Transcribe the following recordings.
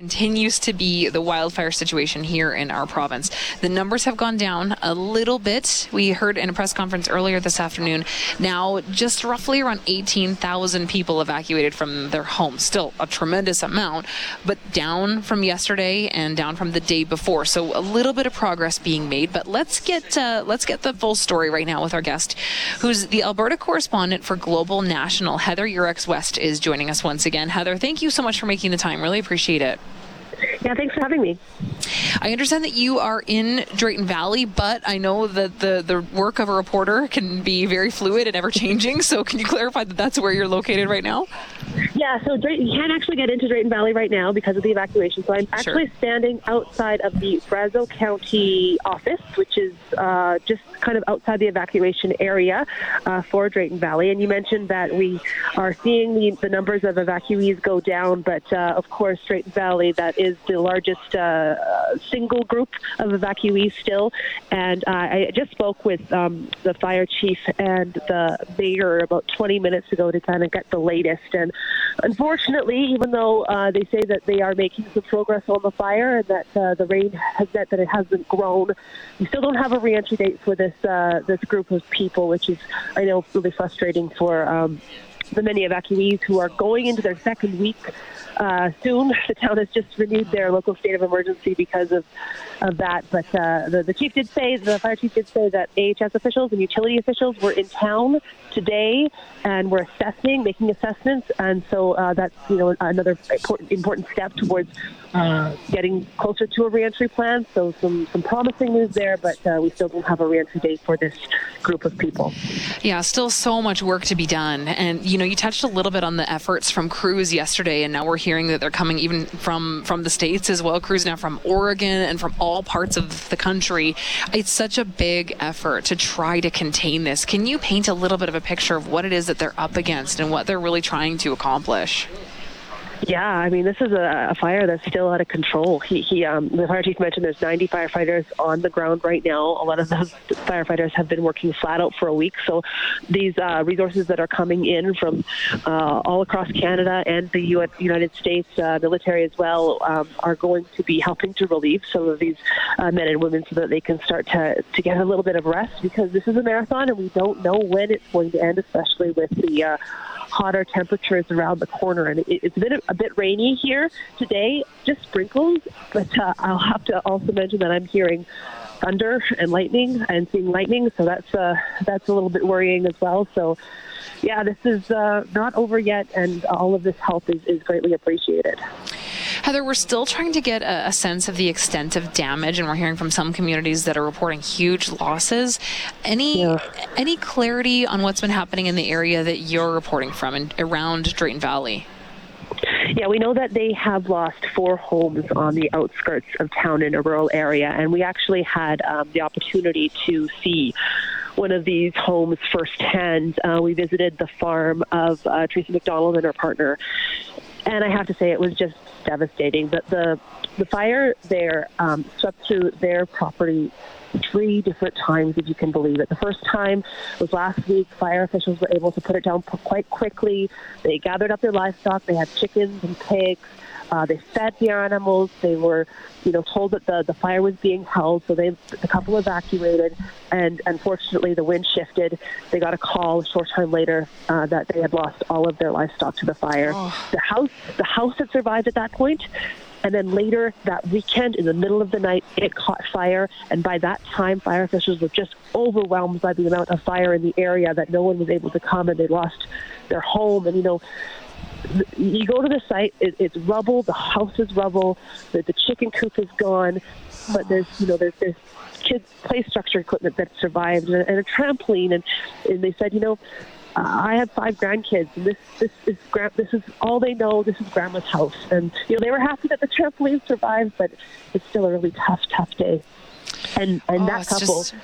continues to be the wildfire situation here in our province. The numbers have gone down a little bit. We heard in a press conference earlier this afternoon. Now, just roughly around 18,000 people evacuated from their homes. Still a tremendous amount, but down from yesterday and down from the day before. So a little bit of progress being made. But let's get uh, let's get the full story right now with our guest, who's the Alberta correspondent for Global National. Heather Yourex West is joining us once again. Heather, thank you so much for making the time. Really appreciate it. Yeah, thanks for having me. I understand that you are in Drayton Valley, but I know that the, the work of a reporter can be very fluid and ever changing. So, can you clarify that that's where you're located right now? Yeah, so Drayton, you can't actually get into Drayton Valley right now because of the evacuation. So, I'm actually sure. standing outside of the Brazeau County office, which is uh, just kind of outside the evacuation area uh, for Drayton Valley. And you mentioned that we are seeing the, the numbers of evacuees go down, but uh, of course, Drayton Valley, that is the largest uh, single group of evacuees still. And uh, I just spoke with um, the fire chief and the mayor about 20 minutes ago to kind of get the latest. And unfortunately, even though uh, they say that they are making some progress on the fire and that uh, the rain has meant that it hasn't grown, we still don't have a reentry date for this uh, this group of people, which is I know really frustrating for. Um, the many evacuees who are going into their second week uh, soon. The town has just renewed their local state of emergency because of, of that. But uh, the, the chief did say, the fire chief did say that AHS officials and utility officials were in town today and were assessing, making assessments. And so uh, that's you know another important, important step towards uh, getting closer to a reentry plan. So some some promising news there, but uh, we still don't have a reentry date for this group of people. Yeah, still so much work to be done. And you know, you touched a little bit on the efforts from crews yesterday, and now we're hearing that they're coming even from from the states as well. Crews now from Oregon and from all parts of the country. It's such a big effort to try to contain this. Can you paint a little bit of a picture of what it is that they're up against and what they're really trying to accomplish? Yeah, I mean, this is a, a fire that's still out of control. He, he um, the fire chief mentioned there's 90 firefighters on the ground right now. A lot of those firefighters have been working flat out for a week. So these uh, resources that are coming in from uh, all across Canada and the US, United States uh, military as well um, are going to be helping to relieve some of these uh, men and women so that they can start to, to get a little bit of rest because this is a marathon and we don't know when it's going to end, especially with the uh, hotter temperatures around the corner. And it, has been a bit rainy here today, just sprinkles. But uh, I'll have to also mention that I'm hearing thunder and lightning and seeing lightning, so that's uh, that's a little bit worrying as well. So, yeah, this is uh, not over yet, and all of this help is, is greatly appreciated. Heather, we're still trying to get a, a, sense of the extent of damage, and we're hearing from some communities that are reporting huge losses. Any yeah. any clarity on what's been happening in the area that you're reporting from and around Drayton Valley? Yeah, we know that they have lost four homes on the outskirts of town in a rural area, and we actually had um, the opportunity to see one of these homes firsthand. Uh, we visited the farm of uh, Tracy McDonald and her partner, and I have to say it was just devastating. But the the fire there um, swept through their property three different times, if you can believe it. The first time was last week. Fire officials were able to put it down quite quickly. They gathered up their livestock. They had chickens and pigs. Uh, they fed the animals. They were, you know, told that the, the fire was being held, so they the couple evacuated. And unfortunately, the wind shifted. They got a call a short time later uh, that they had lost all of their livestock to the fire. Oh. The house, the house had survived at that point. And then later that weekend, in the middle of the night, it caught fire. And by that time, fire officials were just overwhelmed by the amount of fire in the area that no one was able to come, and they lost their home. And you know, you go to the site, it, it's rubble. The house is rubble. The, the chicken coop is gone. But there's, you know, there's, there's kids' play structure equipment that survived and, and a trampoline. And, and they said, you know, I have five grandkids, and this this is this is all they know. This is grandma's house, and you know they were happy that the trampoline survived, but it's still a really tough, tough day. And and oh, that couple. Just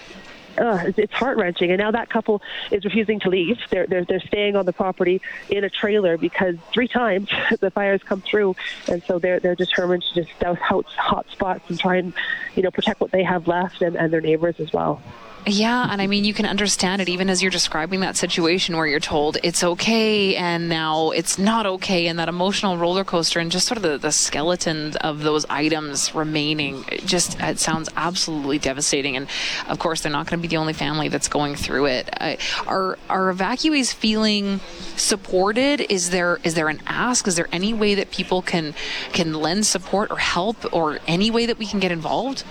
uh, it's heart wrenching. And now that couple is refusing to leave. They're, they're they're staying on the property in a trailer because three times the fires come through, and so they're they're determined to just douse hot, hot spots and try and you know protect what they have left and, and their neighbors as well. Yeah, and I mean, you can understand it even as you're describing that situation where you're told it's okay and now it's not okay, and that emotional roller coaster and just sort of the, the skeleton of those items remaining. It just it sounds absolutely devastating. And of course, they're not going to be the only family that's going through it. Uh, are are evacuees feeling supported? Is there is there an ask? Is there any way that people can can lend support or help, or any way that we can get involved?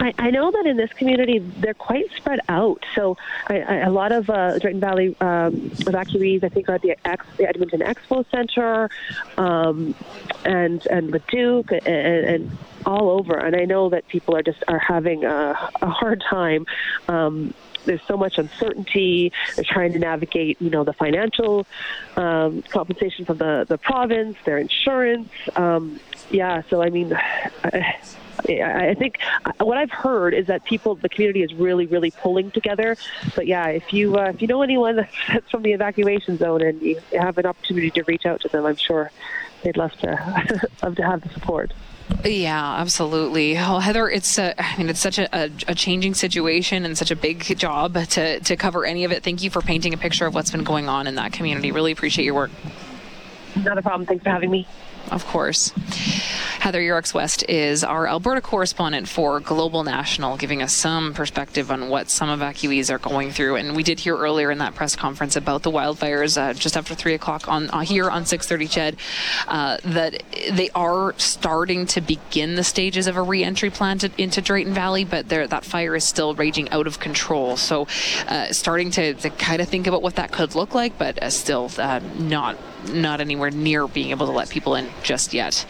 I, I, know that in this community they're quite spread out. So I, I, a lot of uh, Drayton Valley um, evacuees, I think, are at the, Ex, the Edmonton Expo Center um, and and Leduc and, and, all over. And I know that people are just are having a, a hard time. Um, there's so much uncertainty. They're trying to navigate, you know, the financial um, compensation from the, the province, their insurance. Um, yeah, so I mean, I think uh, what I've heard is that people, the community is really, really pulling together. But yeah, if you uh, if you know anyone that's from the evacuation zone and you have an opportunity to reach out to them, I'm sure they'd love to love to have the support. Yeah, absolutely. Oh, Heather, it's a, I mean, it's such a, a, a, changing situation and such a big job to, to cover any of it. Thank you for painting a picture of what's been going on in that community. Really appreciate your work. Not a problem. Thanks for having me. Of course. Heather Yourex West is our Alberta correspondent for Global National, giving us some perspective on what some evacuees are going through. And we did hear earlier in that press conference about the wildfires uh, just after three o'clock on uh, here on 6:30 CHED uh, that they are starting to begin the stages of a reentry plan to, into Drayton Valley, but that fire is still raging out of control. So, uh, starting to, to kind of think about what that could look like, but uh, still uh, not not anywhere near being able to let people in just yet.